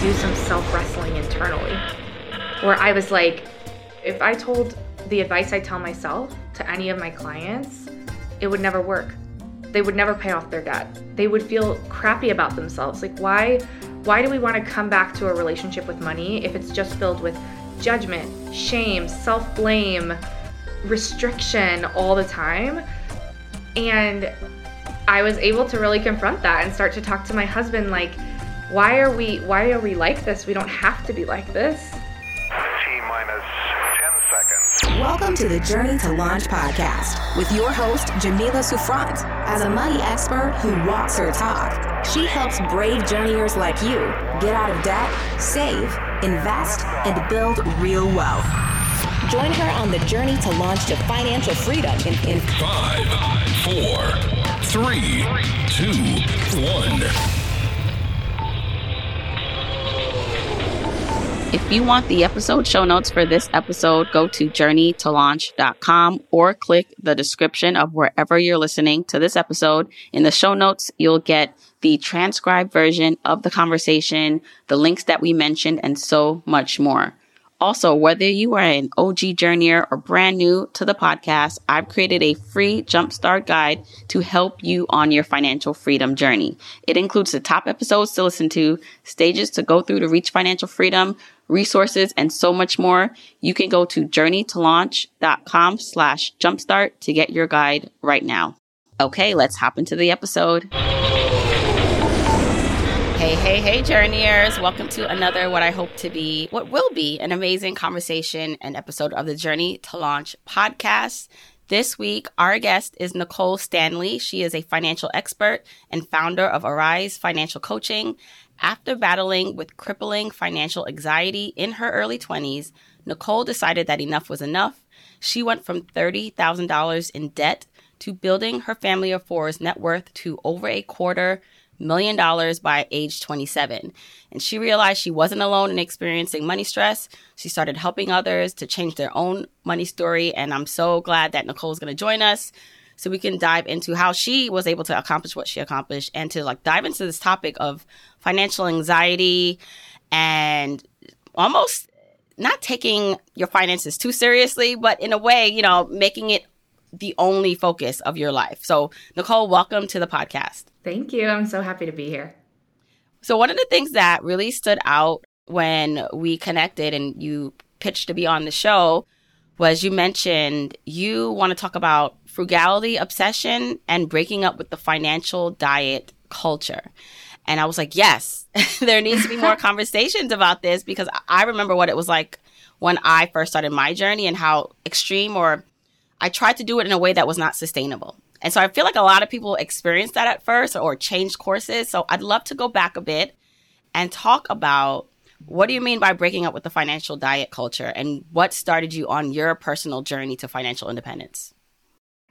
do some self wrestling internally where I was like, if I told the advice I tell myself to any of my clients, it would never work. They would never pay off their debt. They would feel crappy about themselves. Like why why do we want to come back to a relationship with money if it's just filled with judgment, shame, self-blame, restriction all the time? And I was able to really confront that and start to talk to my husband like why are we why are we like this? We don't have to be like this. T minus 10 seconds. Welcome to the Journey to Launch podcast with your host, Jamila Souffrant. As a money expert who walks her talk, she helps brave journeyers like you get out of debt, save, invest, and build real wealth. Join her on the journey to launch to financial freedom in, in Five, four, three, two, one. If you want the episode show notes for this episode, go to journeytolaunch.com or click the description of wherever you're listening to this episode. In the show notes, you'll get the transcribed version of the conversation, the links that we mentioned, and so much more. Also, whether you are an OG journeyer or brand new to the podcast, I've created a free jumpstart guide to help you on your financial freedom journey. It includes the top episodes to listen to, stages to go through to reach financial freedom, resources, and so much more. You can go to journeytolaunch.com slash jumpstart to get your guide right now. Okay, let's hop into the episode. Hey, hey, hey, journeyers. Welcome to another, what I hope to be, what will be an amazing conversation and episode of the Journey to Launch podcast. This week, our guest is Nicole Stanley. She is a financial expert and founder of Arise Financial Coaching. After battling with crippling financial anxiety in her early 20s, Nicole decided that enough was enough. She went from $30,000 in debt to building her family of four's net worth to over a quarter million dollars by age 27. And she realized she wasn't alone in experiencing money stress. She started helping others to change their own money story. And I'm so glad that Nicole is going to join us so we can dive into how she was able to accomplish what she accomplished and to like dive into this topic of financial anxiety and almost not taking your finances too seriously, but in a way, you know, making it the only focus of your life. So, Nicole, welcome to the podcast. Thank you. I'm so happy to be here. So, one of the things that really stood out when we connected and you pitched to be on the show was you mentioned you want to talk about frugality obsession and breaking up with the financial diet culture. And I was like, yes, there needs to be more conversations about this because I remember what it was like when I first started my journey and how extreme or I tried to do it in a way that was not sustainable. And so I feel like a lot of people experienced that at first or changed courses. So I'd love to go back a bit and talk about what do you mean by breaking up with the financial diet culture and what started you on your personal journey to financial independence?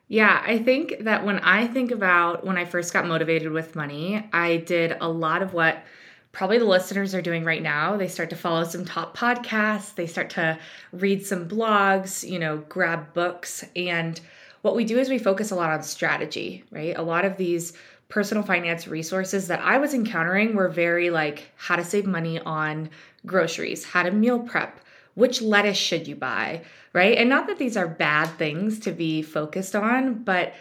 Yeah, I think that when I think about when I first got motivated with money, I did a lot of what probably the listeners are doing right now. They start to follow some top podcasts, they start to read some blogs, you know, grab books. And what we do is we focus a lot on strategy, right? A lot of these personal finance resources that I was encountering were very like how to save money on groceries, how to meal prep, which lettuce should you buy, right? And not that these are bad things to be focused on, but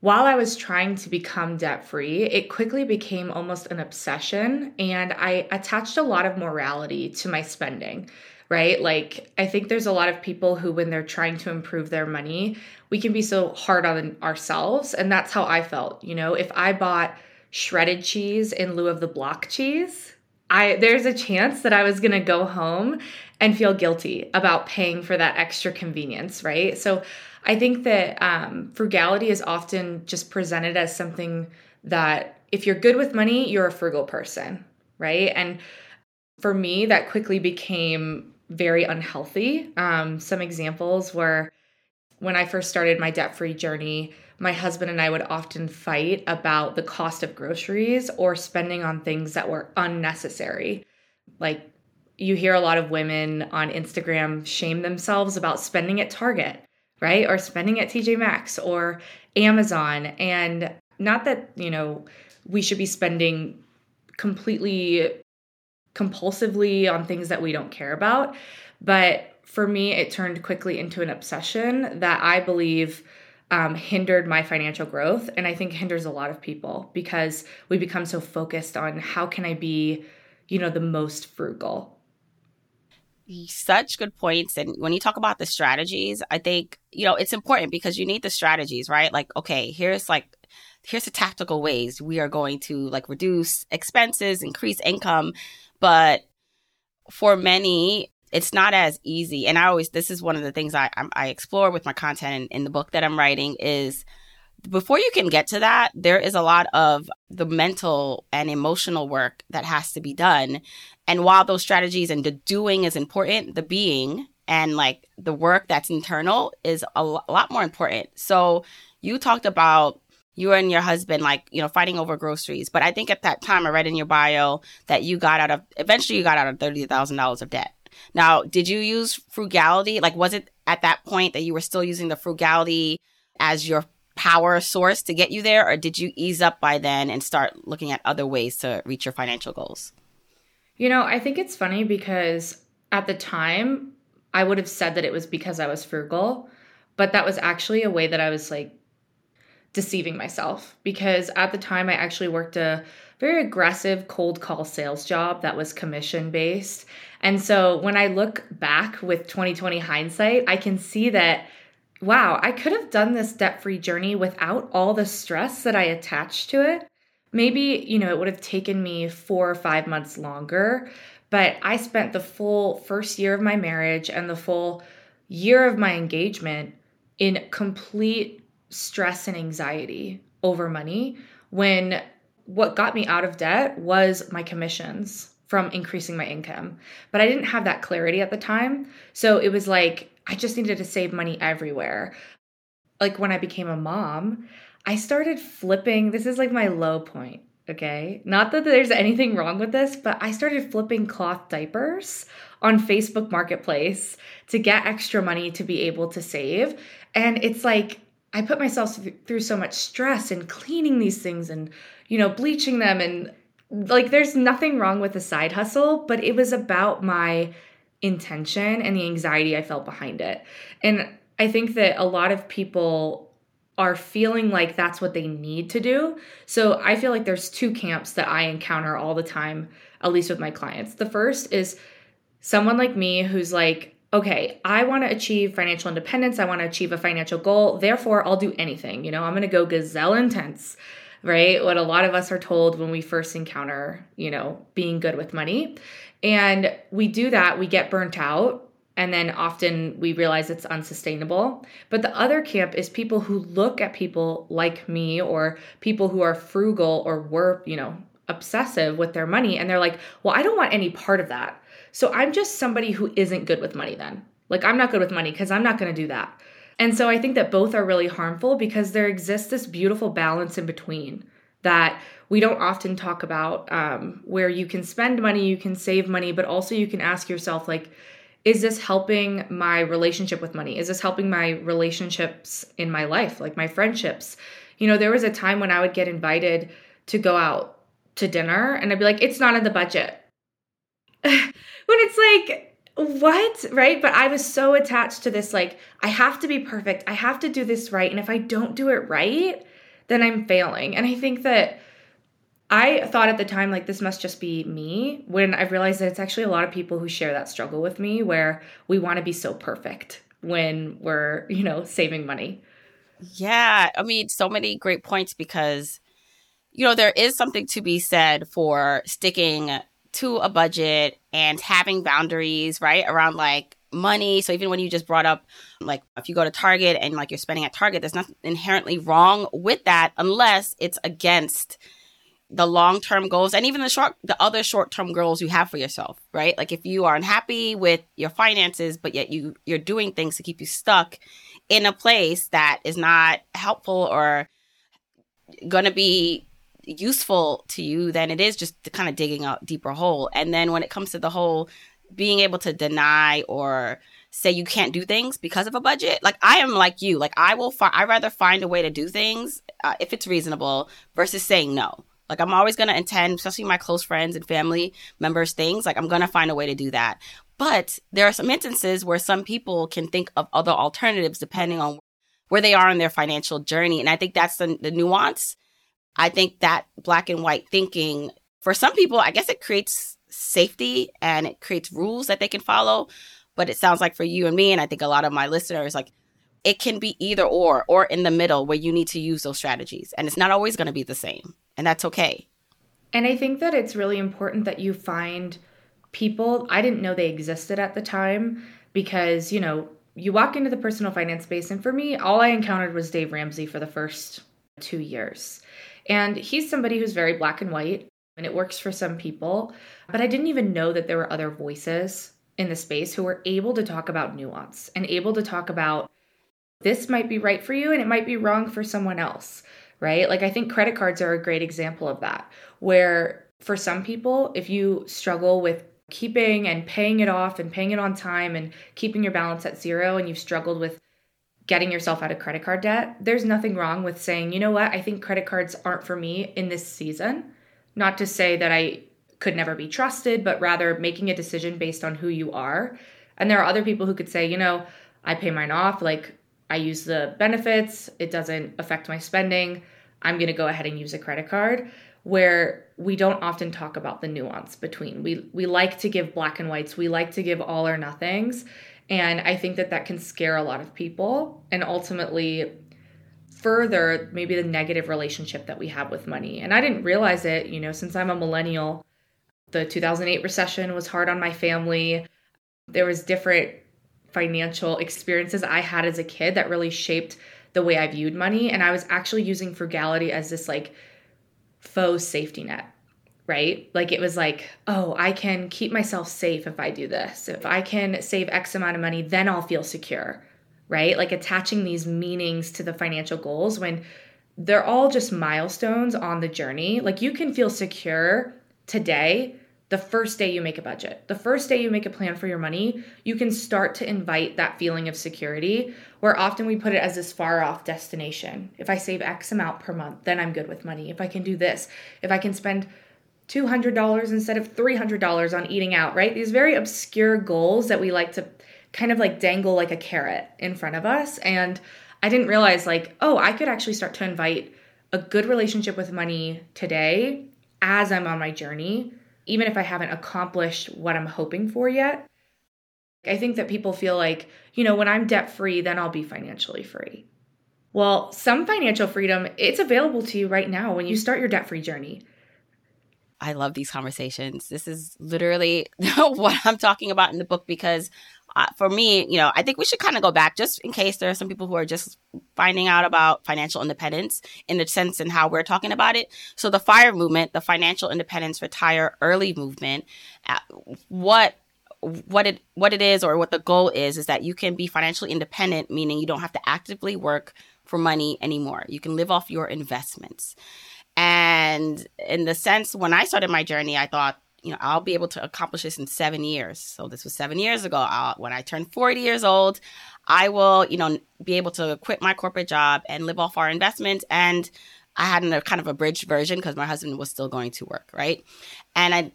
while I was trying to become debt free, it quickly became almost an obsession. And I attached a lot of morality to my spending, right? Like, I think there's a lot of people who, when they're trying to improve their money, we can be so hard on ourselves. And that's how I felt. You know, if I bought shredded cheese in lieu of the block cheese, I there's a chance that I was going to go home and feel guilty about paying for that extra convenience, right? So I think that um, frugality is often just presented as something that if you're good with money, you're a frugal person, right? And for me, that quickly became very unhealthy. Um, some examples were when I first started my debt free journey, my husband and I would often fight about the cost of groceries or spending on things that were unnecessary. Like you hear a lot of women on Instagram shame themselves about spending at Target, right? Or spending at TJ Maxx or Amazon. And not that, you know, we should be spending completely compulsively on things that we don't care about. But for me, it turned quickly into an obsession that I believe um, hindered my financial growth. And I think hinders a lot of people because we become so focused on how can I be, you know, the most frugal. Such good points. And when you talk about the strategies, I think, you know, it's important because you need the strategies, right? Like, okay, here's like, here's the tactical ways we are going to like reduce expenses, increase income. But for many, it's not as easy. And I always, this is one of the things I, I explore with my content in, in the book that I'm writing is before you can get to that, there is a lot of the mental and emotional work that has to be done. And while those strategies and the doing is important, the being and like the work that's internal is a, lot more important. So you talked about you and your husband like you know fighting over groceries but i think at that time i read in your bio that you got out of eventually you got out of $30000 of debt now, did you use frugality? Like, was it at that point that you were still using the frugality as your power source to get you there, or did you ease up by then and start looking at other ways to reach your financial goals? You know, I think it's funny because at the time, I would have said that it was because I was frugal, but that was actually a way that I was like deceiving myself because at the time I actually worked a very aggressive cold call sales job that was commission based. And so when I look back with 2020 hindsight, I can see that wow, I could have done this debt free journey without all the stress that I attached to it. Maybe, you know, it would have taken me four or five months longer, but I spent the full first year of my marriage and the full year of my engagement in complete stress and anxiety over money when what got me out of debt was my commissions from increasing my income. But I didn't have that clarity at the time. So it was like I just needed to save money everywhere. Like when I became a mom, I started flipping. This is like my low point, okay? Not that there's anything wrong with this, but I started flipping cloth diapers on Facebook Marketplace to get extra money to be able to save. And it's like I put myself through so much stress and cleaning these things and you know, bleaching them and like there's nothing wrong with a side hustle, but it was about my intention and the anxiety I felt behind it. And I think that a lot of people are feeling like that's what they need to do. So I feel like there's two camps that I encounter all the time, at least with my clients. The first is someone like me who's like, okay, I want to achieve financial independence. I want to achieve a financial goal. Therefore, I'll do anything. You know, I'm going to go gazelle intense right? What a lot of us are told when we first encounter, you know, being good with money. And we do that, we get burnt out. And then often we realize it's unsustainable. But the other camp is people who look at people like me or people who are frugal or were, you know, obsessive with their money. And they're like, well, I don't want any part of that. So I'm just somebody who isn't good with money then. Like, I'm not good with money because I'm not going to do that. And so I think that both are really harmful because there exists this beautiful balance in between that we don't often talk about um, where you can spend money, you can save money, but also you can ask yourself, like, is this helping my relationship with money? Is this helping my relationships in my life, like my friendships? You know, there was a time when I would get invited to go out to dinner and I'd be like, it's not in the budget. when it's like, what? Right? But I was so attached to this like, I have to be perfect. I have to do this right. And if I don't do it right, then I'm failing. And I think that I thought at the time, like, this must just be me, when I realized that it's actually a lot of people who share that struggle with me where we want to be so perfect when we're, you know, saving money. Yeah. I mean, so many great points because, you know, there is something to be said for sticking to a budget and having boundaries, right? Around like money. So even when you just brought up like if you go to Target and like you're spending at Target, there's nothing inherently wrong with that unless it's against the long-term goals and even the short the other short-term goals you have for yourself, right? Like if you are unhappy with your finances but yet you you're doing things to keep you stuck in a place that is not helpful or going to be useful to you than it is just kind of digging a deeper hole. And then when it comes to the whole being able to deny or say you can't do things because of a budget, like I am like you, like I will find I rather find a way to do things uh, if it's reasonable versus saying no. Like I'm always going to intend, especially my close friends and family members things, like I'm going to find a way to do that. But there are some instances where some people can think of other alternatives depending on where they are in their financial journey. And I think that's the, the nuance. I think that black and white thinking for some people, I guess it creates safety and it creates rules that they can follow. But it sounds like for you and me, and I think a lot of my listeners, like it can be either or or in the middle where you need to use those strategies. And it's not always going to be the same. And that's okay. And I think that it's really important that you find people, I didn't know they existed at the time because, you know, you walk into the personal finance space, and for me, all I encountered was Dave Ramsey for the first two years. And he's somebody who's very black and white, and it works for some people. But I didn't even know that there were other voices in the space who were able to talk about nuance and able to talk about this might be right for you and it might be wrong for someone else, right? Like I think credit cards are a great example of that, where for some people, if you struggle with keeping and paying it off and paying it on time and keeping your balance at zero and you've struggled with getting yourself out of credit card debt, there's nothing wrong with saying, you know what, I think credit cards aren't for me in this season. Not to say that I could never be trusted, but rather making a decision based on who you are. And there are other people who could say, you know, I pay mine off, like I use the benefits, it doesn't affect my spending. I'm going to go ahead and use a credit card where we don't often talk about the nuance between. We we like to give black and whites. We like to give all or nothings. And I think that that can scare a lot of people and ultimately further maybe the negative relationship that we have with money. And I didn't realize it, you know, since I'm a millennial, the 2008 recession was hard on my family. There was different financial experiences I had as a kid that really shaped the way I viewed money and I was actually using frugality as this like faux safety net, right? Like it was like, oh, I can keep myself safe if I do this. If I can save X amount of money, then I'll feel secure, right? Like attaching these meanings to the financial goals when they're all just milestones on the journey. Like you can feel secure today the first day you make a budget, the first day you make a plan for your money, you can start to invite that feeling of security where often we put it as this far off destination. If I save X amount per month, then I'm good with money. If I can do this, if I can spend $200 instead of $300 on eating out, right? These very obscure goals that we like to kind of like dangle like a carrot in front of us. And I didn't realize, like, oh, I could actually start to invite a good relationship with money today as I'm on my journey even if I haven't accomplished what I'm hoping for yet. I think that people feel like, you know, when I'm debt free, then I'll be financially free. Well, some financial freedom, it's available to you right now when you start your debt free journey. I love these conversations. This is literally what I'm talking about in the book because uh, for me, you know, I think we should kind of go back just in case there are some people who are just finding out about financial independence in the sense and how we're talking about it. So the FIRE movement, the Financial Independence Retire Early movement, uh, what what it what it is or what the goal is is that you can be financially independent meaning you don't have to actively work for money anymore. You can live off your investments. And in the sense when I started my journey, I thought you know, I'll be able to accomplish this in seven years. So this was seven years ago. I'll, when I turn 40 years old, I will, you know, be able to quit my corporate job and live off our investment. And I had a kind of a bridge version because my husband was still going to work, right? And I,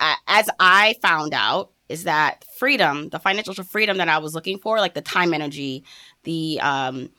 I, as I found out, is that freedom, the financial freedom that I was looking for, like the time energy, the um,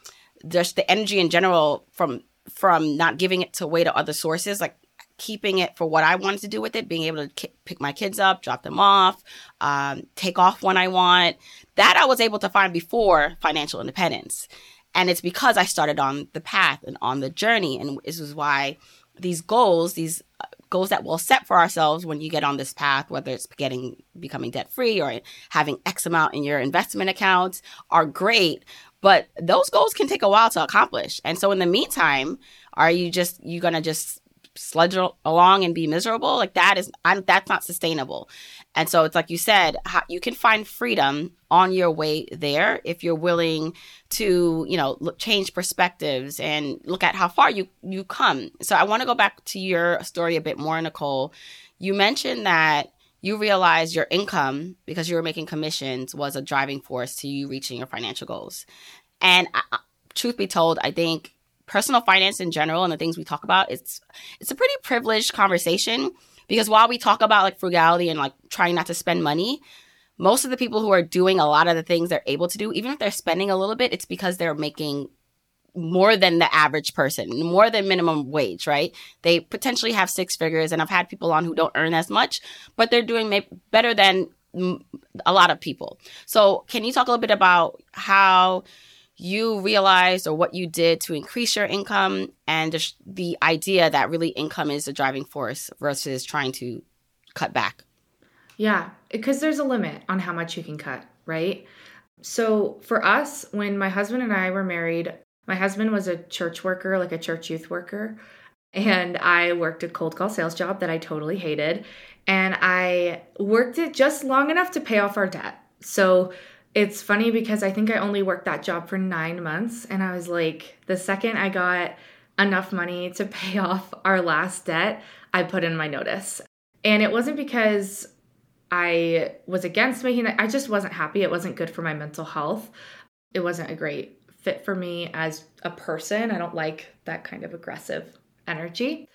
just the energy in general from from not giving it to away to other sources, like keeping it for what I wanted to do with it, being able to k- pick my kids up, drop them off, um, take off when I want. That I was able to find before financial independence. And it's because I started on the path and on the journey. And this is why these goals, these uh, goals that we'll set for ourselves when you get on this path, whether it's getting becoming debt free or having X amount in your investment accounts, are great. But those goals can take a while to accomplish. And so in the meantime, are you just you gonna just sludge along and be miserable? Like that is I'm, that's not sustainable. And so it's like you said how, you can find freedom on your way there if you're willing to you know look, change perspectives and look at how far you you come. So i want to go back to your story a bit more nicole. You mentioned that you realized your income because you were making commissions was a driving force to you reaching your financial goals. And truth be told i think personal finance in general and the things we talk about, it's it's a pretty privileged conversation because while we talk about like frugality and like trying not to spend money, most of the people who are doing a lot of the things they're able to do, even if they're spending a little bit, it's because they're making more than the average person, more than minimum wage, right? They potentially have six figures, and I've had people on who don't earn as much, but they're doing better than a lot of people. So, can you talk a little bit about how you realized or what you did to increase your income and just the idea that really income is the driving force versus trying to cut back? Yeah, because there's a limit on how much you can cut, right? So for us, when my husband and I were married, my husband was a church worker, like a church youth worker, and I worked a cold call sales job that I totally hated. And I worked it just long enough to pay off our debt. So it's funny because I think I only worked that job for nine months. And I was like, the second I got enough money to pay off our last debt, I put in my notice. And it wasn't because I was against making that, I just wasn't happy. It wasn't good for my mental health. It wasn't a great fit for me as a person. I don't like that kind of aggressive energy.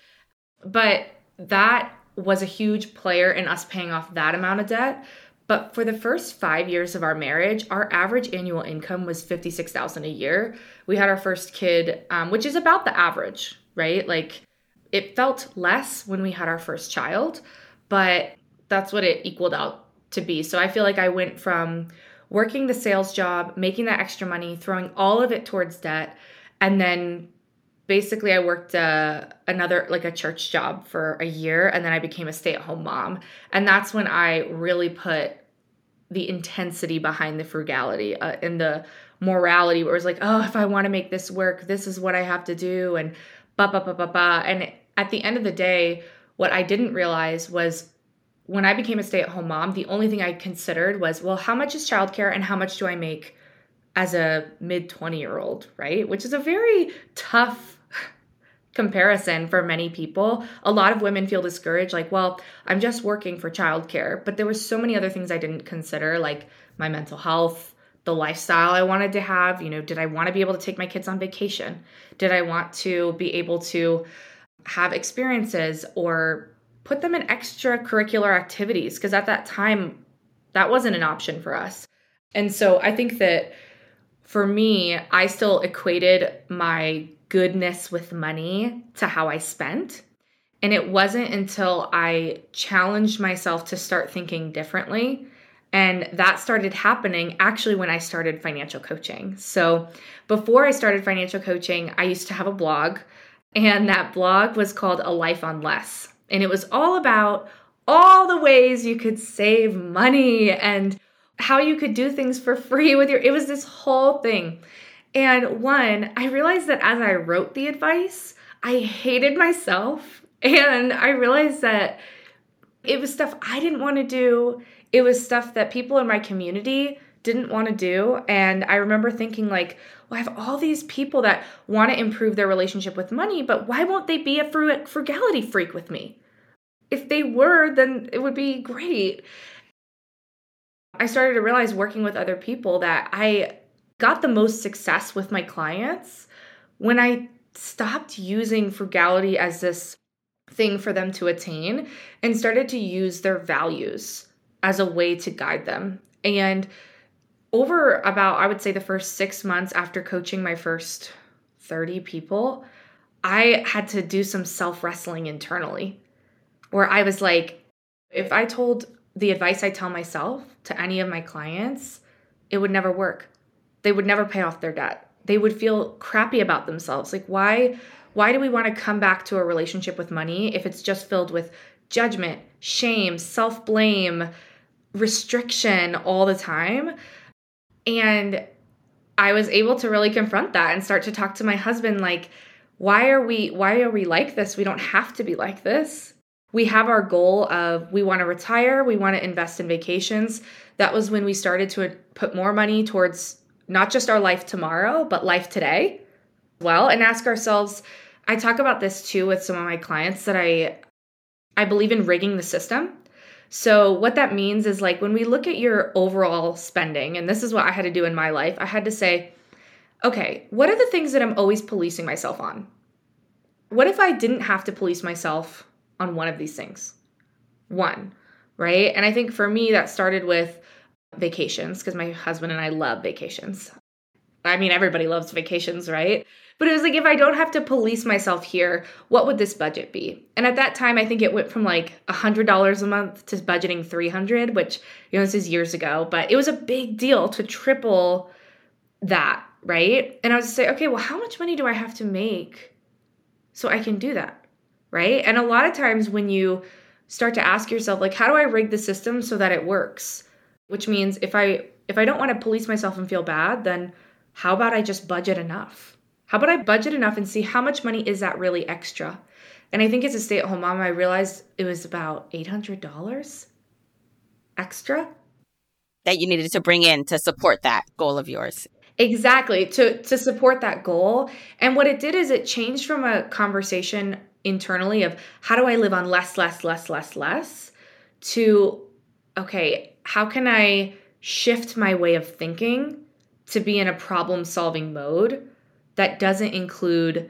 But that was a huge player in us paying off that amount of debt. But for the first five years of our marriage, our average annual income was fifty six thousand a year. We had our first kid, um, which is about the average, right? Like it felt less when we had our first child, but that's what it equaled out to be. So I feel like I went from working the sales job, making that extra money, throwing all of it towards debt, and then basically I worked uh, another like a church job for a year and then I became a stay-at-home mom. And that's when I really put the intensity behind the frugality uh, and the morality where it was like, oh, if I want to make this work, this is what I have to do and ba ba ba ba ba. And at the end of the day, what I didn't realize was when I became a stay at home mom, the only thing I considered was, well, how much is childcare and how much do I make as a mid 20 year old, right? Which is a very tough comparison for many people. A lot of women feel discouraged, like, well, I'm just working for childcare. But there were so many other things I didn't consider, like my mental health, the lifestyle I wanted to have. You know, did I want to be able to take my kids on vacation? Did I want to be able to have experiences or put them in extracurricular activities because at that time that wasn't an option for us. And so I think that for me, I still equated my goodness with money to how I spent. And it wasn't until I challenged myself to start thinking differently. And that started happening actually when I started financial coaching. So before I started financial coaching, I used to have a blog, and that blog was called A Life on Less. And it was all about all the ways you could save money and how you could do things for free with your it was this whole thing. And one, I realized that as I wrote the advice, I hated myself and I realized that it was stuff I didn't want to do. It was stuff that people in my community didn't want to do. And I remember thinking, like, well, I have all these people that want to improve their relationship with money, but why won't they be a frugality freak with me? If they were, then it would be great. I started to realize working with other people that I got the most success with my clients when I stopped using frugality as this thing for them to attain and started to use their values as a way to guide them. And over about, I would say, the first six months after coaching my first 30 people, I had to do some self wrestling internally where I was like, if I told the advice I tell myself to any of my clients, it would never work. They would never pay off their debt. They would feel crappy about themselves. Like, why? Why do we want to come back to a relationship with money if it's just filled with judgment, shame, self blame, restriction all the time? And I was able to really confront that and start to talk to my husband like why are we why are we like this? We don't have to be like this. We have our goal of we want to retire, we want to invest in vacations. That was when we started to put more money towards not just our life tomorrow, but life today. Well, and ask ourselves, I talk about this too with some of my clients that I I believe in rigging the system. So, what that means is like when we look at your overall spending, and this is what I had to do in my life, I had to say, okay, what are the things that I'm always policing myself on? What if I didn't have to police myself on one of these things? One, right? And I think for me, that started with vacations because my husband and I love vacations. I mean, everybody loves vacations, right? But it was like, if I don't have to police myself here, what would this budget be? And at that time, I think it went from like $100 a month to budgeting 300 which, you know, this is years ago, but it was a big deal to triple that, right? And I was say, okay, well, how much money do I have to make so I can do that, right? And a lot of times when you start to ask yourself, like, how do I rig the system so that it works? Which means if I if I don't want to police myself and feel bad, then how about I just budget enough? How about I budget enough and see how much money is that really extra? And I think as a stay at home mom, I realized it was about $800 extra that you needed to bring in to support that goal of yours. Exactly, to to support that goal. And what it did is it changed from a conversation internally of how do I live on less less less less less to okay, how can I shift my way of thinking to be in a problem solving mode that doesn't include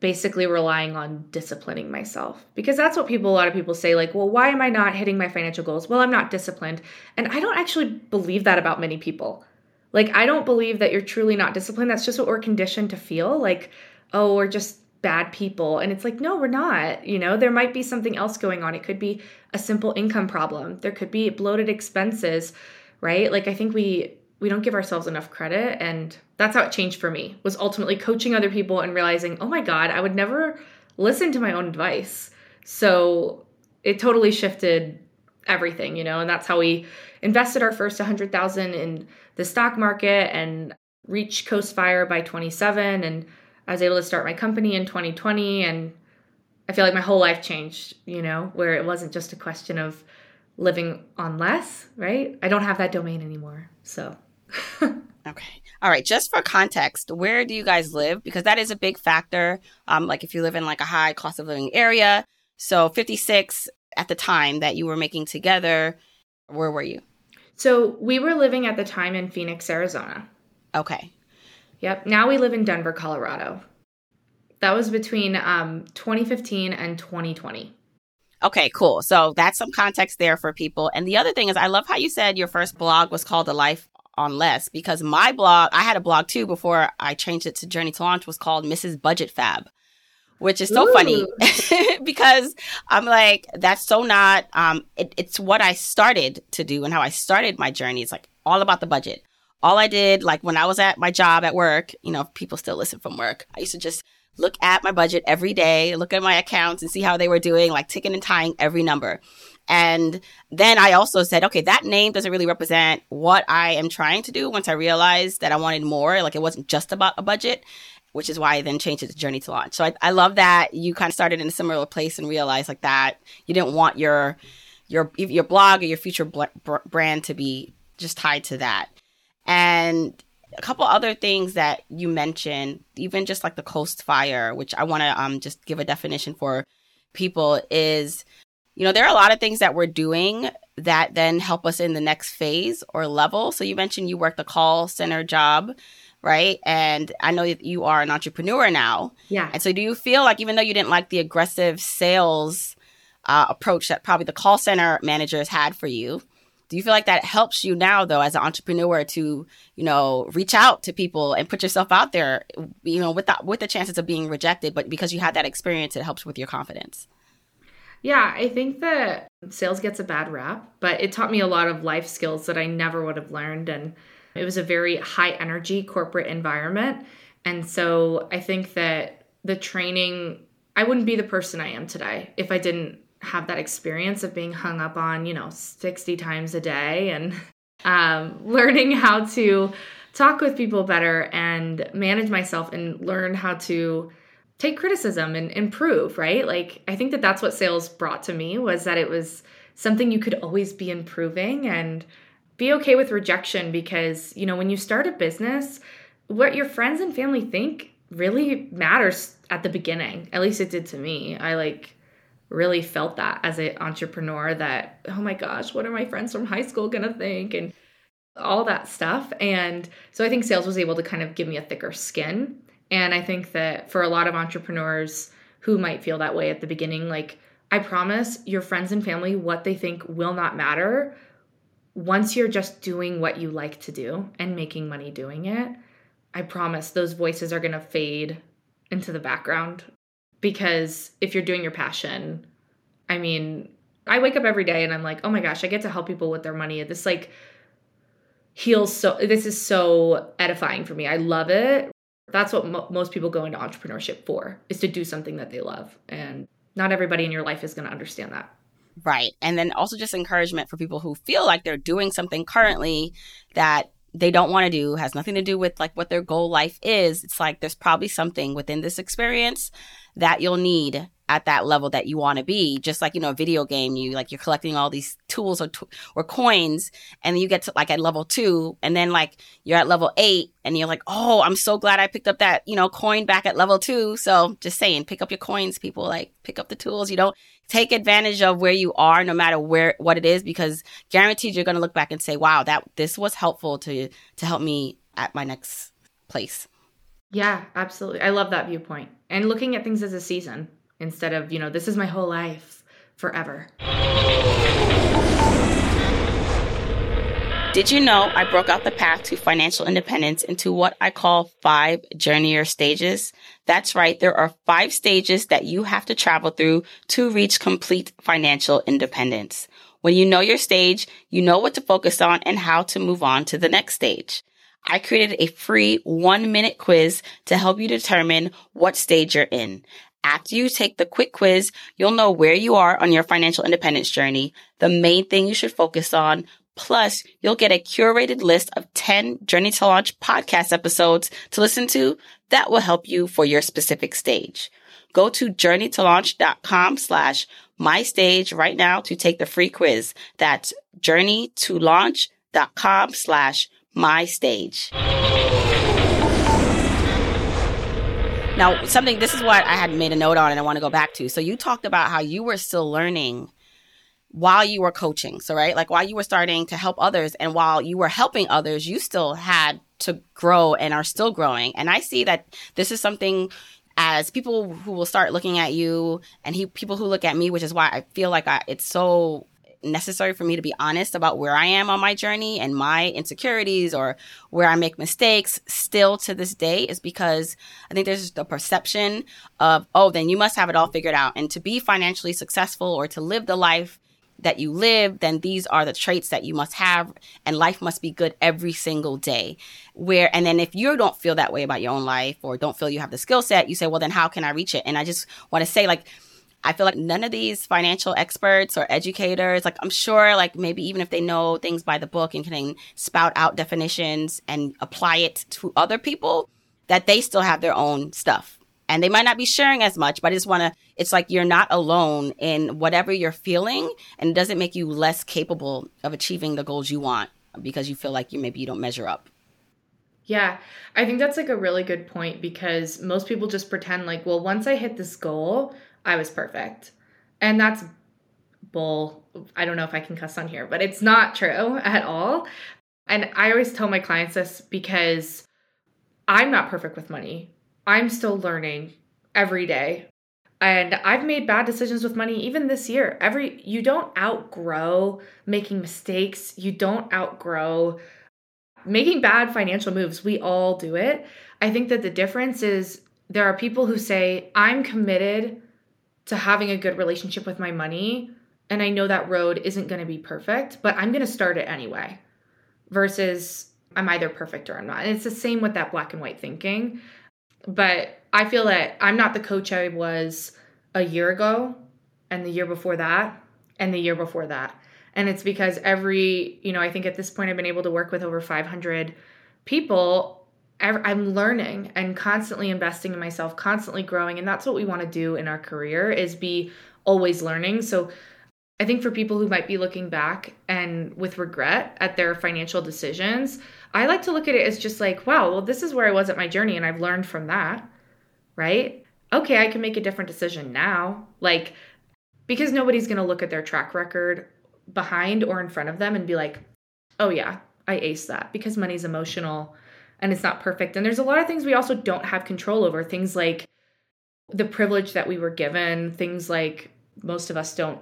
basically relying on disciplining myself. Because that's what people a lot of people say like well why am i not hitting my financial goals? Well i'm not disciplined. And i don't actually believe that about many people. Like i don't believe that you're truly not disciplined. That's just what we're conditioned to feel like oh we're just bad people. And it's like no we're not you know? There might be something else going on. It could be a simple income problem. There could be bloated expenses right? Like i think we we don't give ourselves enough credit. And that's how it changed for me was ultimately coaching other people and realizing oh my god i would never listen to my own advice. So it totally shifted everything you know and that's how we invested our first 100000 in the stock market and reached coast fire by 27 and i was able to start my company in 2020 and i feel like my whole life changed you know where it wasn't just a question of living on less right? I don't have that domain anymore. So okay. All right. Just for context, where do you guys live? Because that is a big factor. Um, like if you live in like a high cost of living area. So 56 at the time that you were making together, where were you? So we were living at the time in Phoenix, Arizona. Okay. Yep. Now we live in Denver, Colorado. That was between um, 2015 and 2020. Okay, cool. So that's some context there for people. And the other thing is, I love how you said your first blog was called The Life on Less because my blog, I had a blog too before I changed it to Journey to Launch, was called Mrs. Budget Fab, which is so Ooh. funny because I'm like, that's so not, um, it, it's what I started to do and how I started my journey. It's like all about the budget. All I did, like when I was at my job at work, you know, people still listen from work, I used to just look at my budget every day, look at my accounts and see how they were doing, like ticking and tying every number. And then I also said, okay, that name doesn't really represent what I am trying to do once I realized that I wanted more. Like it wasn't just about a budget, which is why I then changed it to Journey to Launch. So I, I love that you kind of started in a similar place and realized like that you didn't want your your your blog or your future bl- brand to be just tied to that. And a couple other things that you mentioned, even just like the coast fire, which I want to um just give a definition for people is, you know, there are a lot of things that we're doing that then help us in the next phase or level. So you mentioned you worked the call center job, right? And I know that you are an entrepreneur now. Yeah. And so do you feel like even though you didn't like the aggressive sales uh, approach that probably the call center managers had for you, do you feel like that helps you now though as an entrepreneur to, you know, reach out to people and put yourself out there, you know, with that with the chances of being rejected, but because you had that experience it helps with your confidence? Yeah, I think that sales gets a bad rap, but it taught me a lot of life skills that I never would have learned and it was a very high energy corporate environment. And so I think that the training I wouldn't be the person I am today if I didn't have that experience of being hung up on, you know, 60 times a day and um, learning how to talk with people better and manage myself and learn how to take criticism and improve, right? Like I think that that's what sales brought to me was that it was something you could always be improving and be okay with rejection because, you know, when you start a business, what your friends and family think really matters at the beginning. At least it did to me. I like really felt that as an entrepreneur that, oh my gosh, what are my friends from high school gonna think? And all that stuff. And so I think sales was able to kind of give me a thicker skin. And I think that for a lot of entrepreneurs who might feel that way at the beginning, like, I promise your friends and family what they think will not matter once you're just doing what you like to do and making money doing it. I promise those voices are going to fade into the background because if you're doing your passion, I mean, I wake up every day and I'm like, oh my gosh, I get to help people with their money. This like heals so, this is so edifying for me. I love it. That's what mo- most people go into entrepreneurship for is to do something that they love. And not everybody in your life is going to understand that. Right. And then also just encouragement for people who feel like they're doing something currently that they don't want to do has nothing to do with like what their goal life is it's like there's probably something within this experience that you'll need at that level that you want to be. Just like you know a video game you like you're collecting all these tools or or coins and you get to like at level 2 and then like you're at level 8 and you're like oh I'm so glad I picked up that you know coin back at level 2 so just saying pick up your coins people like pick up the tools. You don't take advantage of where you are no matter where what it is because guaranteed you're going to look back and say wow that this was helpful to to help me at my next place yeah absolutely i love that viewpoint and looking at things as a season instead of you know this is my whole life forever Did you know I broke out the path to financial independence into what I call five journeyer stages? That's right. There are five stages that you have to travel through to reach complete financial independence. When you know your stage, you know what to focus on and how to move on to the next stage. I created a free one minute quiz to help you determine what stage you're in. After you take the quick quiz, you'll know where you are on your financial independence journey, the main thing you should focus on, Plus, you'll get a curated list of 10 Journey to Launch podcast episodes to listen to that will help you for your specific stage. Go to journeytolaunch.com slash my stage right now to take the free quiz. That's journeytolaunch.com slash my stage. Now, something, this is what I had made a note on and I want to go back to. So you talked about how you were still learning while you were coaching. So, right, like while you were starting to help others and while you were helping others, you still had to grow and are still growing. And I see that this is something as people who will start looking at you and he, people who look at me, which is why I feel like I, it's so necessary for me to be honest about where I am on my journey and my insecurities or where I make mistakes still to this day is because I think there's the perception of, oh, then you must have it all figured out. And to be financially successful or to live the life that you live, then these are the traits that you must have, and life must be good every single day. Where, and then if you don't feel that way about your own life or don't feel you have the skill set, you say, well, then how can I reach it? And I just want to say, like, I feel like none of these financial experts or educators, like I'm sure, like maybe even if they know things by the book and can spout out definitions and apply it to other people, that they still have their own stuff and they might not be sharing as much, but I just want to, it's like you're not alone in whatever you're feeling and it doesn't make you less capable of achieving the goals you want because you feel like you maybe you don't measure up. Yeah, I think that's like a really good point because most people just pretend like, well, once I hit this goal, I was perfect. And that's bull. I don't know if I can cuss on here, but it's not true at all. And I always tell my clients this because I'm not perfect with money. I'm still learning every day. And I've made bad decisions with money even this year. Every you don't outgrow making mistakes. You don't outgrow making bad financial moves. We all do it. I think that the difference is there are people who say, "I'm committed to having a good relationship with my money, and I know that road isn't going to be perfect, but I'm going to start it anyway." Versus I'm either perfect or I'm not. And it's the same with that black and white thinking. But I feel that I'm not the coach I was a year ago and the year before that and the year before that. And it's because every, you know, I think at this point I've been able to work with over 500 people. I'm learning and constantly investing in myself, constantly growing. And that's what we want to do in our career is be always learning. So I think for people who might be looking back and with regret at their financial decisions, I like to look at it as just like, wow, well, this is where I was at my journey and I've learned from that, right? Okay, I can make a different decision now. Like, because nobody's going to look at their track record behind or in front of them and be like, oh, yeah, I ace that because money's emotional and it's not perfect. And there's a lot of things we also don't have control over. Things like the privilege that we were given, things like most of us don't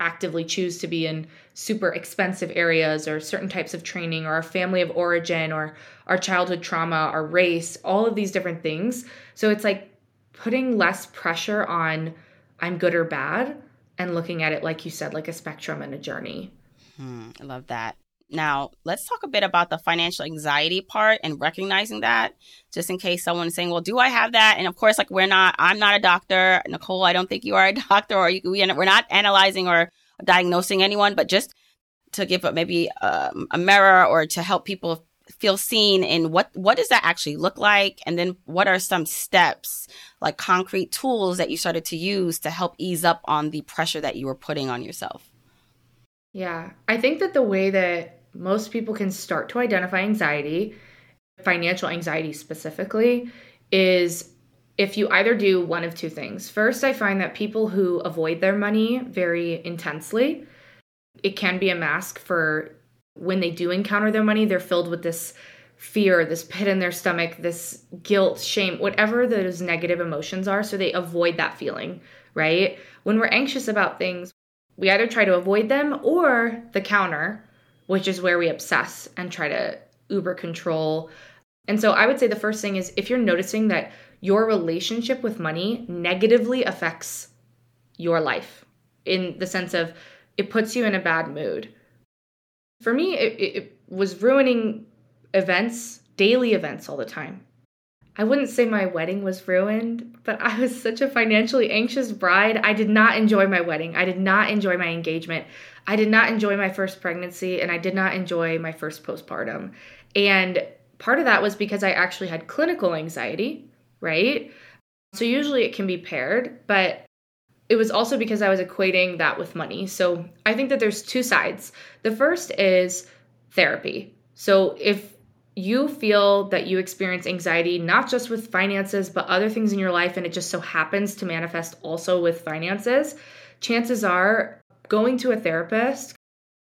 actively choose to be in super expensive areas or certain types of training or our family of origin or our childhood trauma, our race, all of these different things. So it's like putting less pressure on I'm good or bad and looking at it, like you said, like a spectrum and a journey. Hmm, I love that. Now, let's talk a bit about the financial anxiety part and recognizing that, just in case someone's saying, well, do I have that? And of course, like, we're not, I'm not a doctor. Nicole, I don't think you are a doctor, or you, we, we're not analyzing or diagnosing anyone, but just to give maybe um, a mirror or to help people feel seen in what what does that actually look like and then what are some steps like concrete tools that you started to use to help ease up on the pressure that you were putting on yourself yeah i think that the way that most people can start to identify anxiety financial anxiety specifically is if you either do one of two things first i find that people who avoid their money very intensely it can be a mask for when they do encounter their money, they're filled with this fear, this pit in their stomach, this guilt, shame, whatever those negative emotions are. So they avoid that feeling, right? When we're anxious about things, we either try to avoid them or the counter, which is where we obsess and try to uber control. And so I would say the first thing is if you're noticing that your relationship with money negatively affects your life in the sense of it puts you in a bad mood for me, it, it was ruining events, daily events all the time. I wouldn't say my wedding was ruined, but I was such a financially anxious bride. I did not enjoy my wedding. I did not enjoy my engagement. I did not enjoy my first pregnancy, and I did not enjoy my first postpartum. And part of that was because I actually had clinical anxiety, right? So usually it can be paired, but it was also because I was equating that with money. So I think that there's two sides. The first is therapy. So if you feel that you experience anxiety, not just with finances, but other things in your life, and it just so happens to manifest also with finances, chances are going to a therapist.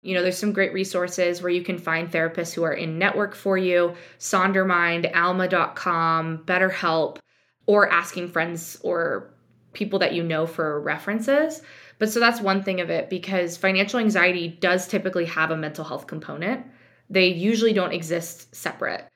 You know, there's some great resources where you can find therapists who are in network for you Sondermind, Alma.com, BetterHelp, or asking friends or people that you know for references. But so that's one thing of it because financial anxiety does typically have a mental health component. They usually don't exist separate.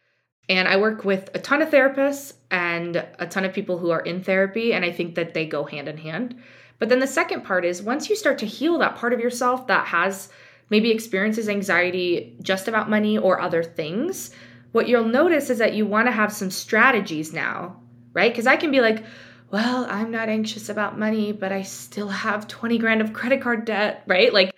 And I work with a ton of therapists and a ton of people who are in therapy, and I think that they go hand in hand. But then the second part is once you start to heal that part of yourself that has maybe experiences anxiety just about money or other things, what you'll notice is that you want to have some strategies now, right? Because I can be like, well, I'm not anxious about money, but I still have 20 grand of credit card debt, right? Like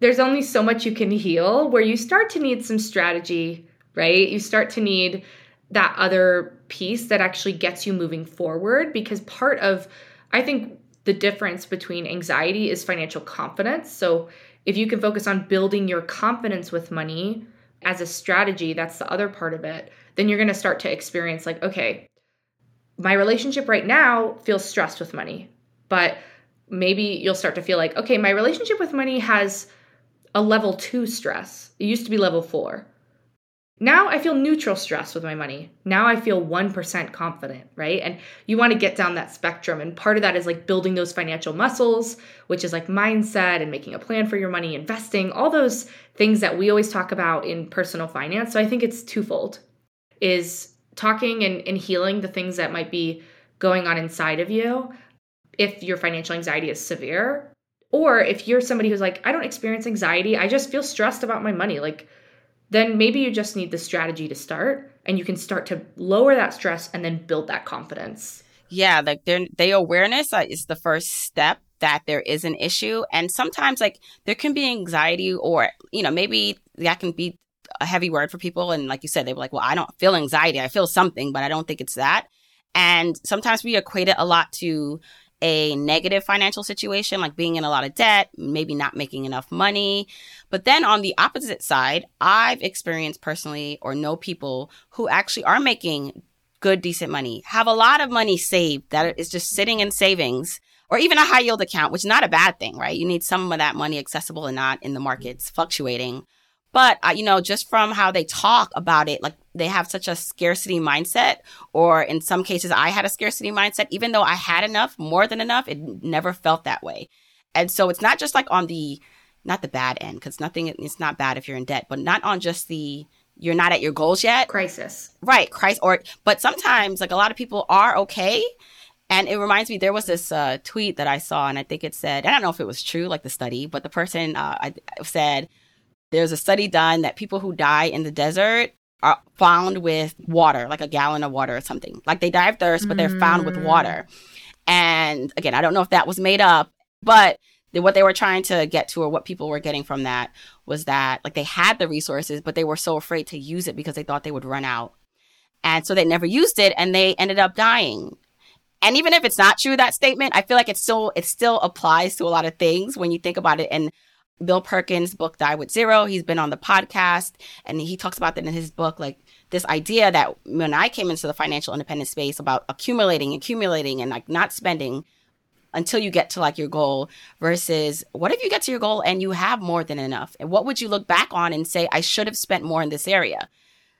there's only so much you can heal where you start to need some strategy, right? You start to need that other piece that actually gets you moving forward because part of, I think, the difference between anxiety is financial confidence. So if you can focus on building your confidence with money as a strategy, that's the other part of it, then you're going to start to experience like, okay, my relationship right now feels stressed with money, but maybe you'll start to feel like, okay, my relationship with money has a level two stress. It used to be level four. Now I feel neutral stress with my money. Now I feel 1% confident, right? And you want to get down that spectrum. And part of that is like building those financial muscles, which is like mindset and making a plan for your money, investing, all those things that we always talk about in personal finance. So I think it's twofold is talking and, and healing the things that might be going on inside of you if your financial anxiety is severe or if you're somebody who's like i don't experience anxiety i just feel stressed about my money like then maybe you just need the strategy to start and you can start to lower that stress and then build that confidence yeah like the awareness uh, is the first step that there is an issue and sometimes like there can be anxiety or you know maybe that can be a heavy word for people. And like you said, they were like, well, I don't feel anxiety. I feel something, but I don't think it's that. And sometimes we equate it a lot to a negative financial situation, like being in a lot of debt, maybe not making enough money. But then on the opposite side, I've experienced personally or know people who actually are making good, decent money, have a lot of money saved that is just sitting in savings or even a high yield account, which is not a bad thing, right? You need some of that money accessible and not in the markets fluctuating But, uh, you know, just from how they talk about it, like they have such a scarcity mindset, or in some cases, I had a scarcity mindset. Even though I had enough, more than enough, it never felt that way. And so it's not just like on the, not the bad end, because nothing, it's not bad if you're in debt, but not on just the, you're not at your goals yet. Crisis. Right. Crisis. Or, but sometimes, like a lot of people are okay. And it reminds me, there was this uh, tweet that I saw, and I think it said, I don't know if it was true, like the study, but the person uh, I, said, there's a study done that people who die in the desert are found with water, like a gallon of water or something. Like they die of thirst, but they're found with mm. water. And again, I don't know if that was made up, but what they were trying to get to or what people were getting from that was that like they had the resources, but they were so afraid to use it because they thought they would run out. And so they never used it and they ended up dying. And even if it's not true, that statement, I feel like it still it still applies to a lot of things when you think about it. And Bill Perkins' book Die with Zero. He's been on the podcast and he talks about that in his book, like this idea that when I came into the financial independence space about accumulating, accumulating, and like not spending until you get to like your goal versus what if you get to your goal and you have more than enough? And what would you look back on and say, I should have spent more in this area?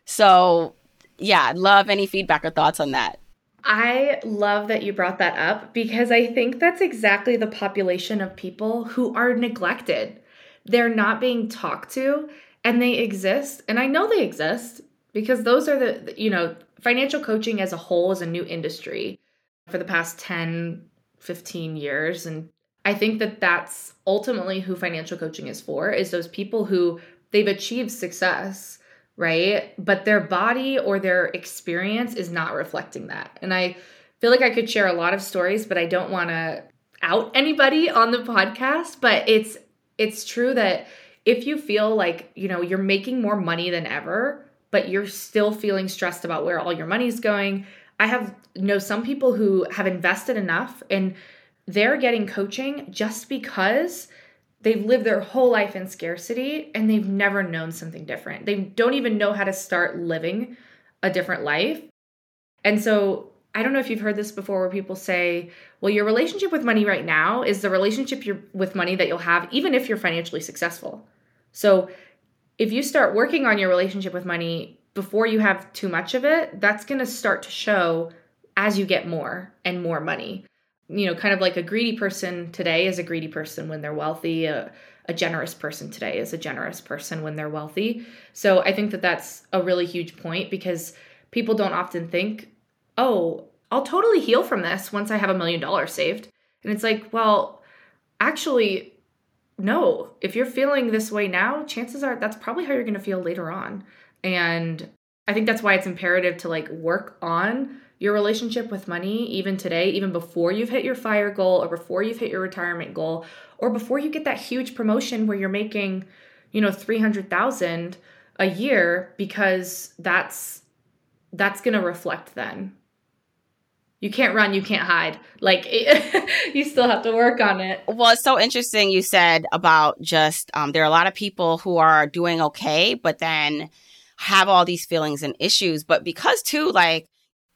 So, yeah, I'd love any feedback or thoughts on that. I love that you brought that up because I think that's exactly the population of people who are neglected they're not being talked to and they exist. And I know they exist because those are the, you know, financial coaching as a whole is a new industry for the past 10, 15 years. And I think that that's ultimately who financial coaching is for is those people who they've achieved success, right? But their body or their experience is not reflecting that. And I feel like I could share a lot of stories, but I don't want to out anybody on the podcast, but it's it's true that if you feel like, you know, you're making more money than ever, but you're still feeling stressed about where all your money's going, I have know some people who have invested enough and they're getting coaching just because they've lived their whole life in scarcity and they've never known something different. They don't even know how to start living a different life. And so I don't know if you've heard this before where people say, well, your relationship with money right now is the relationship with money that you'll have even if you're financially successful. So if you start working on your relationship with money before you have too much of it, that's going to start to show as you get more and more money. You know, kind of like a greedy person today is a greedy person when they're wealthy. A generous person today is a generous person when they're wealthy. So I think that that's a really huge point because people don't often think oh, I'll totally heal from this once I have a million dollars saved. And it's like, well, actually, no. If you're feeling this way now, chances are that's probably how you're going to feel later on. And I think that's why it's imperative to like work on your relationship with money even today, even before you've hit your fire goal or before you've hit your retirement goal or before you get that huge promotion where you're making, you know, 300,000 a year because that's that's going to reflect then you can't run, you can't hide. Like you still have to work on it. Well, it's so interesting you said about just um, there are a lot of people who are doing okay, but then have all these feelings and issues. But because too, like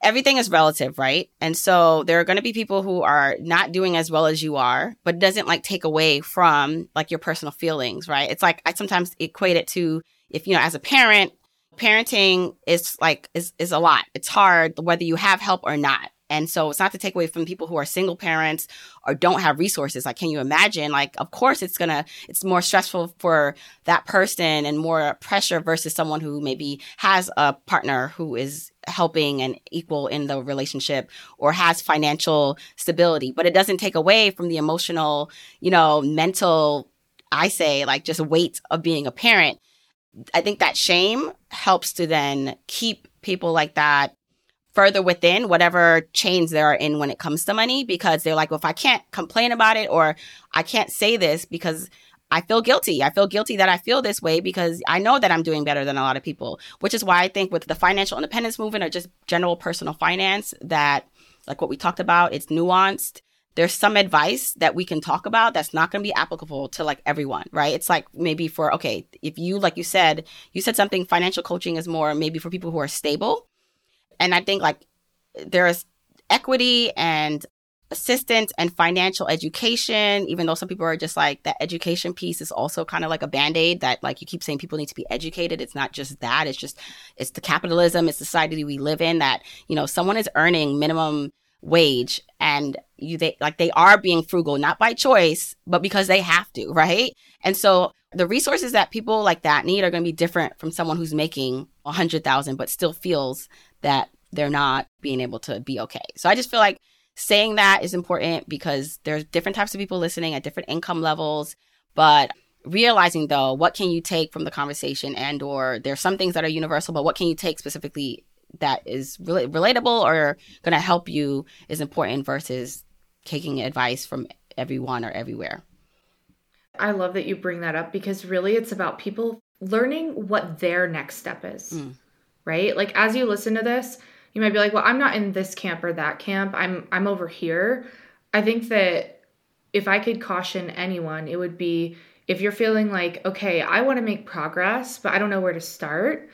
everything is relative, right? And so there are going to be people who are not doing as well as you are, but doesn't like take away from like your personal feelings, right? It's like I sometimes equate it to if you know as a parent parenting is like is is a lot. It's hard whether you have help or not and so it's not to take away from people who are single parents or don't have resources. Like, can you imagine? Like, of course, it's gonna, it's more stressful for that person and more pressure versus someone who maybe has a partner who is helping and equal in the relationship or has financial stability. But it doesn't take away from the emotional, you know, mental, I say, like just weight of being a parent. I think that shame helps to then keep people like that further within whatever chains they are in when it comes to money because they're like, well, if I can't complain about it or I can't say this because I feel guilty. I feel guilty that I feel this way because I know that I'm doing better than a lot of people, which is why I think with the financial independence movement or just general personal finance that like what we talked about, it's nuanced. There's some advice that we can talk about that's not going to be applicable to like everyone, right? It's like maybe for, okay, if you, like you said, you said something financial coaching is more maybe for people who are stable and I think like there's equity and assistance and financial education, even though some people are just like that education piece is also kind of like a band-aid that like you keep saying people need to be educated. It's not just that. It's just it's the capitalism, it's the society we live in that, you know, someone is earning minimum wage and you they like they are being frugal not by choice but because they have to right and so the resources that people like that need are going to be different from someone who's making a hundred thousand but still feels that they're not being able to be okay so i just feel like saying that is important because there's different types of people listening at different income levels but realizing though what can you take from the conversation and or there's some things that are universal but what can you take specifically that is rel- relatable or going to help you is important versus taking advice from everyone or everywhere. I love that you bring that up because really it's about people learning what their next step is. Mm. Right? Like as you listen to this, you might be like, "Well, I'm not in this camp or that camp. I'm I'm over here." I think that if I could caution anyone, it would be if you're feeling like, "Okay, I want to make progress, but I don't know where to start."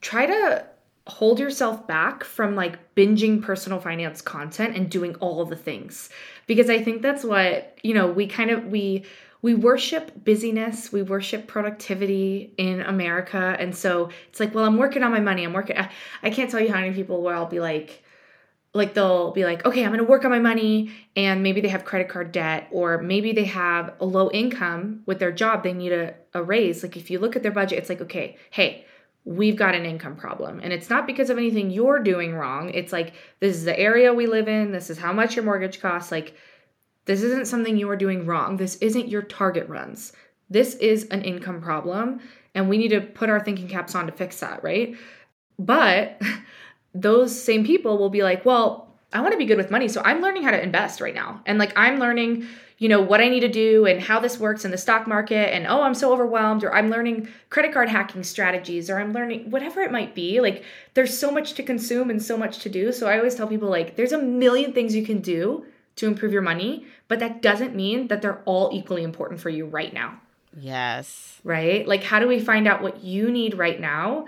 Try to hold yourself back from like binging personal finance content and doing all the things because i think that's what you know we kind of we we worship busyness we worship productivity in america and so it's like well i'm working on my money i'm working i can't tell you how many people where i'll be like like they'll be like okay i'm to work on my money and maybe they have credit card debt or maybe they have a low income with their job they need a, a raise like if you look at their budget it's like okay hey we've got an income problem. And it's not because of anything you're doing wrong. It's like, this is the area we live in. This is how much your mortgage costs. Like, this isn't something you are doing wrong. This isn't your target runs. This is an income problem. And we need to put our thinking caps on to fix that, right? But those same people will be like, well, I want to be good with money. So I'm learning how to invest right now. And like, I'm learning you know what I need to do and how this works in the stock market and oh I'm so overwhelmed or I'm learning credit card hacking strategies or I'm learning whatever it might be like there's so much to consume and so much to do so I always tell people like there's a million things you can do to improve your money but that doesn't mean that they're all equally important for you right now yes right like how do we find out what you need right now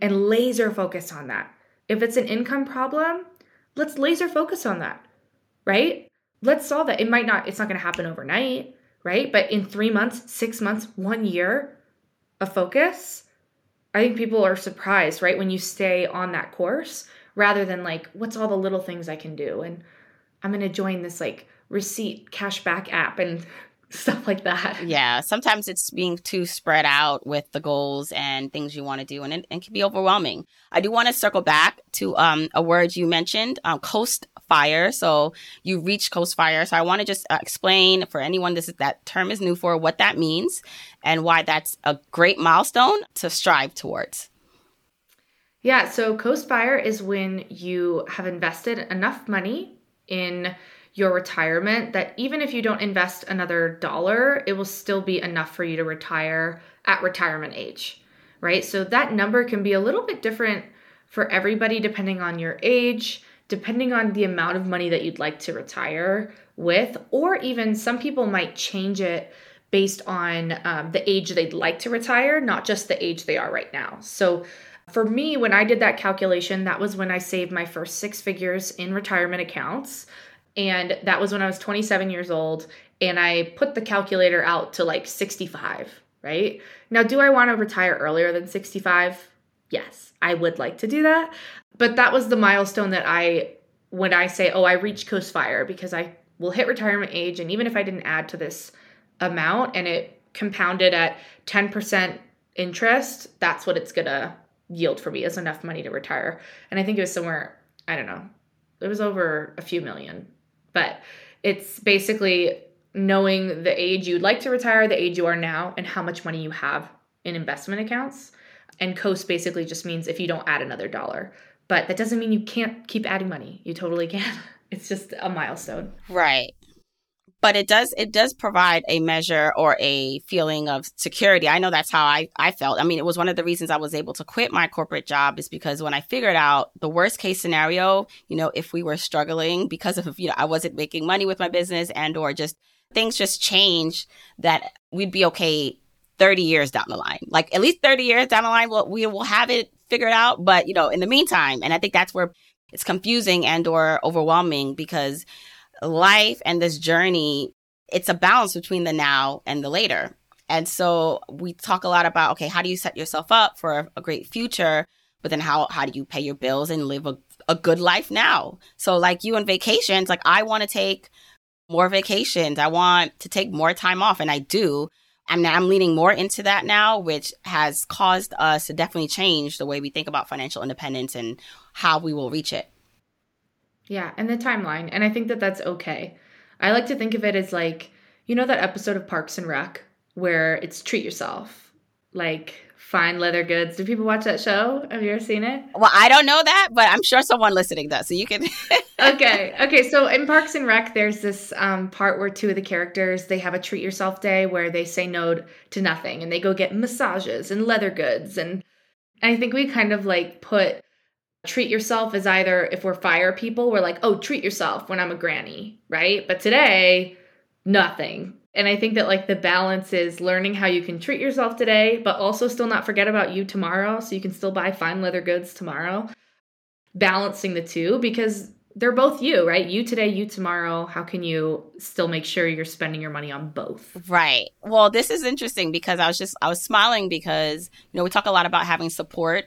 and laser focus on that if it's an income problem let's laser focus on that right let's solve that. It might not, it's not going to happen overnight, right? But in three months, six months, one year of focus, I think people are surprised, right? When you stay on that course rather than like, what's all the little things I can do? And I'm going to join this like receipt cashback app and stuff like that. Yeah. Sometimes it's being too spread out with the goals and things you want to do, and it, it, can be overwhelming. I do want to circle back to um, a word you mentioned, um, coast fire. So you reach coast fire. So I want to just uh, explain for anyone this is that term is new for what that means and why that's a great milestone to strive towards. Yeah, so coast fire is when you have invested enough money in your retirement that even if you don't invest another dollar, it will still be enough for you to retire at retirement age, right? So that number can be a little bit different for everybody depending on your age, depending on the amount of money that you'd like to retire with, or even some people might change it based on um, the age they'd like to retire, not just the age they are right now. So for me, when I did that calculation, that was when I saved my first six figures in retirement accounts. And that was when I was 27 years old. And I put the calculator out to like 65, right? Now, do I want to retire earlier than 65? Yes, I would like to do that but that was the milestone that I when I say, oh, I reached Coast Fire because I will hit retirement age, and even if I didn't add to this amount and it compounded at 10% interest, that's what it's gonna yield for me is enough money to retire. And I think it was somewhere, I don't know, it was over a few million. But it's basically knowing the age you'd like to retire, the age you are now, and how much money you have in investment accounts. And coast basically just means if you don't add another dollar. But that doesn't mean you can't keep adding money. You totally can. It's just a milestone. Right. But it does it does provide a measure or a feeling of security. I know that's how I, I felt. I mean, it was one of the reasons I was able to quit my corporate job is because when I figured out the worst case scenario, you know, if we were struggling because of, you know, I wasn't making money with my business and or just things just change that we'd be okay 30 years down the line. Like at least 30 years down the line, we'll, we will have it figured out. But, you know, in the meantime, and I think that's where it's confusing and or overwhelming because life and this journey, it's a balance between the now and the later. And so we talk a lot about okay, how do you set yourself up for a great future? But then how how do you pay your bills and live a, a good life now? So like you on vacations, like I want to take more vacations. I want to take more time off and I do. And I'm leaning more into that now, which has caused us to definitely change the way we think about financial independence and how we will reach it. Yeah, and the timeline. And I think that that's okay. I like to think of it as like, you know, that episode of Parks and Rec where it's treat yourself, like fine leather goods. Do people watch that show? Have you ever seen it? Well, I don't know that, but I'm sure someone listening does. So you can. okay. Okay. So in Parks and Rec, there's this um, part where two of the characters they have a treat yourself day where they say no to nothing and they go get massages and leather goods and I think we kind of like put treat yourself as either if we're fire people, we're like, oh, treat yourself when I'm a granny, right? But today, nothing. And I think that like the balance is learning how you can treat yourself today, but also still not forget about you tomorrow. So you can still buy fine leather goods tomorrow. Balancing the two because they're both you, right? You today, you tomorrow. How can you still make sure you're spending your money on both? Right. Well, this is interesting because I was just, I was smiling because, you know, we talk a lot about having support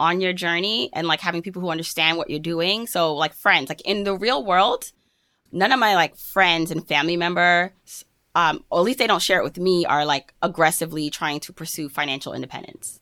on your journey and like having people who understand what you're doing. So like friends, like in the real world, none of my like friends and family members, um, or at least they don't share it with me, are like aggressively trying to pursue financial independence.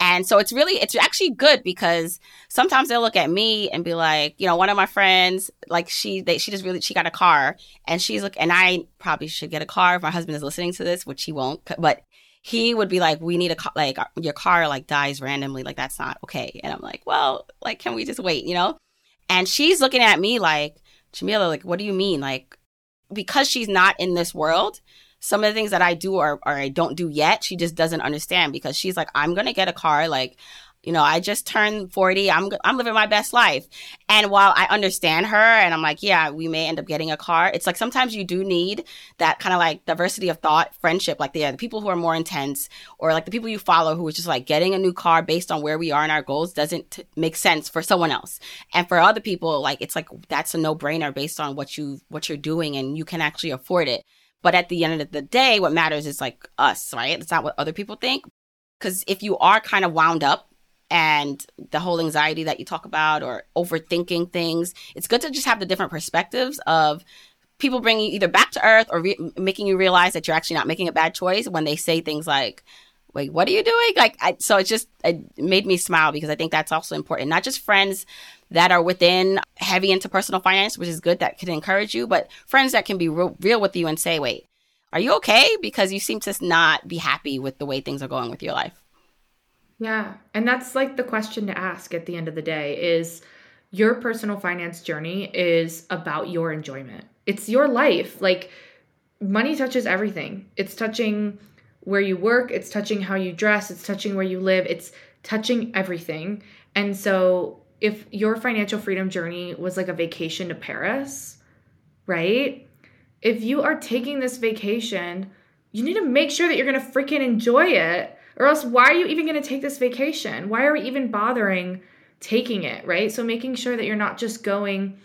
And so it's really, it's actually good because sometimes they'll look at me and be like, you know, one of my friends, like she, they, she just really, she got a car and she's like, and I probably should get a car if my husband is listening to this, which he won't, but he would be like, "We need a car, like uh, your car like dies randomly, like that's not okay." And I'm like, "Well, like can we just wait, you know?" And she's looking at me like, "Jamila, like what do you mean?" Like because she's not in this world, some of the things that I do or, or I don't do yet, she just doesn't understand because she's like, I'm gonna get a car, like you know, I just turned 40. I'm I'm living my best life. And while I understand her and I'm like, yeah, we may end up getting a car. It's like sometimes you do need that kind of like diversity of thought, friendship, like the, uh, the people who are more intense or like the people you follow who is just like getting a new car based on where we are in our goals doesn't t- make sense for someone else. And for other people, like it's like that's a no-brainer based on what you what you're doing and you can actually afford it. But at the end of the day, what matters is like us, right? It's not what other people think. Because if you are kind of wound up and the whole anxiety that you talk about or overthinking things. It's good to just have the different perspectives of people bringing you either back to earth or re- making you realize that you're actually not making a bad choice when they say things like, wait, what are you doing? Like, I, so it just it made me smile because I think that's also important. Not just friends that are within heavy into personal finance, which is good that can encourage you, but friends that can be real, real with you and say, wait, are you okay? Because you seem to not be happy with the way things are going with your life. Yeah. And that's like the question to ask at the end of the day is your personal finance journey is about your enjoyment. It's your life. Like money touches everything. It's touching where you work, it's touching how you dress, it's touching where you live, it's touching everything. And so if your financial freedom journey was like a vacation to Paris, right? If you are taking this vacation, you need to make sure that you're going to freaking enjoy it or else, why are you even going to take this vacation? Why are we even bothering taking it, right? So, making sure that you're not just going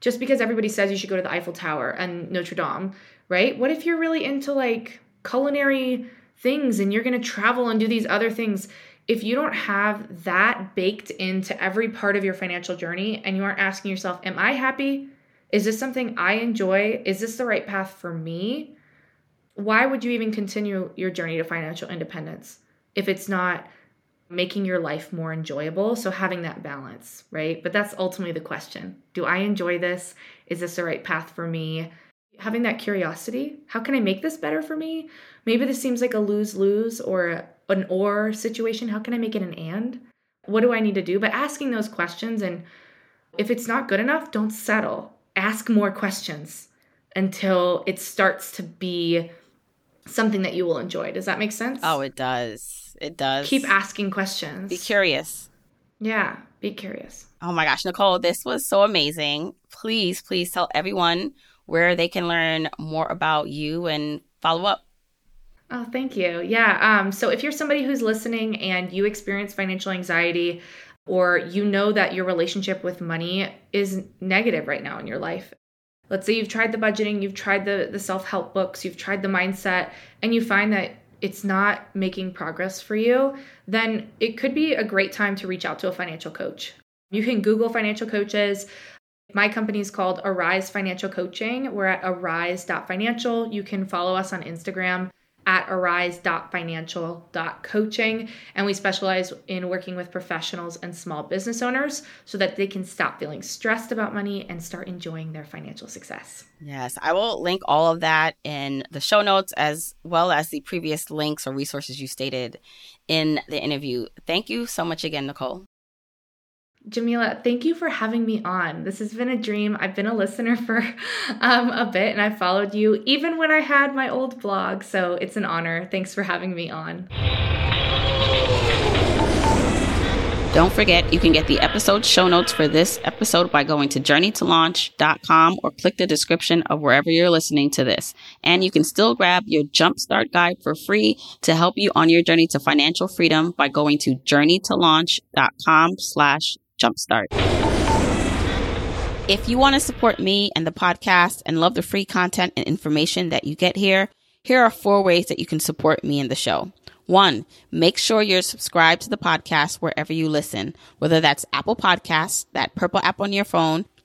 just because everybody says you should go to the Eiffel Tower and Notre Dame, right? What if you're really into like culinary things and you're going to travel and do these other things? If you don't have that baked into every part of your financial journey and you aren't asking yourself, Am I happy? Is this something I enjoy? Is this the right path for me? Why would you even continue your journey to financial independence if it's not making your life more enjoyable? So, having that balance, right? But that's ultimately the question Do I enjoy this? Is this the right path for me? Having that curiosity how can I make this better for me? Maybe this seems like a lose lose or an or situation. How can I make it an and? What do I need to do? But asking those questions, and if it's not good enough, don't settle. Ask more questions until it starts to be something that you will enjoy. Does that make sense? Oh, it does. It does. Keep asking questions. Be curious. Yeah, be curious. Oh my gosh, Nicole, this was so amazing. Please, please tell everyone where they can learn more about you and follow up. Oh, thank you. Yeah. Um, so if you're somebody who's listening and you experience financial anxiety, or you know that your relationship with money is negative right now in your life, Let's say you've tried the budgeting, you've tried the, the self help books, you've tried the mindset, and you find that it's not making progress for you, then it could be a great time to reach out to a financial coach. You can Google financial coaches. My company is called Arise Financial Coaching. We're at arise.financial. You can follow us on Instagram at arise.financial.coaching. And we specialize in working with professionals and small business owners so that they can stop feeling stressed about money and start enjoying their financial success. Yes, I will link all of that in the show notes as well as the previous links or resources you stated in the interview. Thank you so much again, Nicole. Jamila, thank you for having me on. This has been a dream. I've been a listener for um, a bit and I followed you even when I had my old blog. So it's an honor. Thanks for having me on. Don't forget, you can get the episode show notes for this episode by going to journeytolaunch.com or click the description of wherever you're listening to this. And you can still grab your jumpstart guide for free to help you on your journey to financial freedom by going to journeytolaunch.com slash jumpstart. If you want to support me and the podcast and love the free content and information that you get here, here are four ways that you can support me and the show. One, make sure you're subscribed to the podcast wherever you listen, whether that's Apple Podcasts, that purple app on your phone,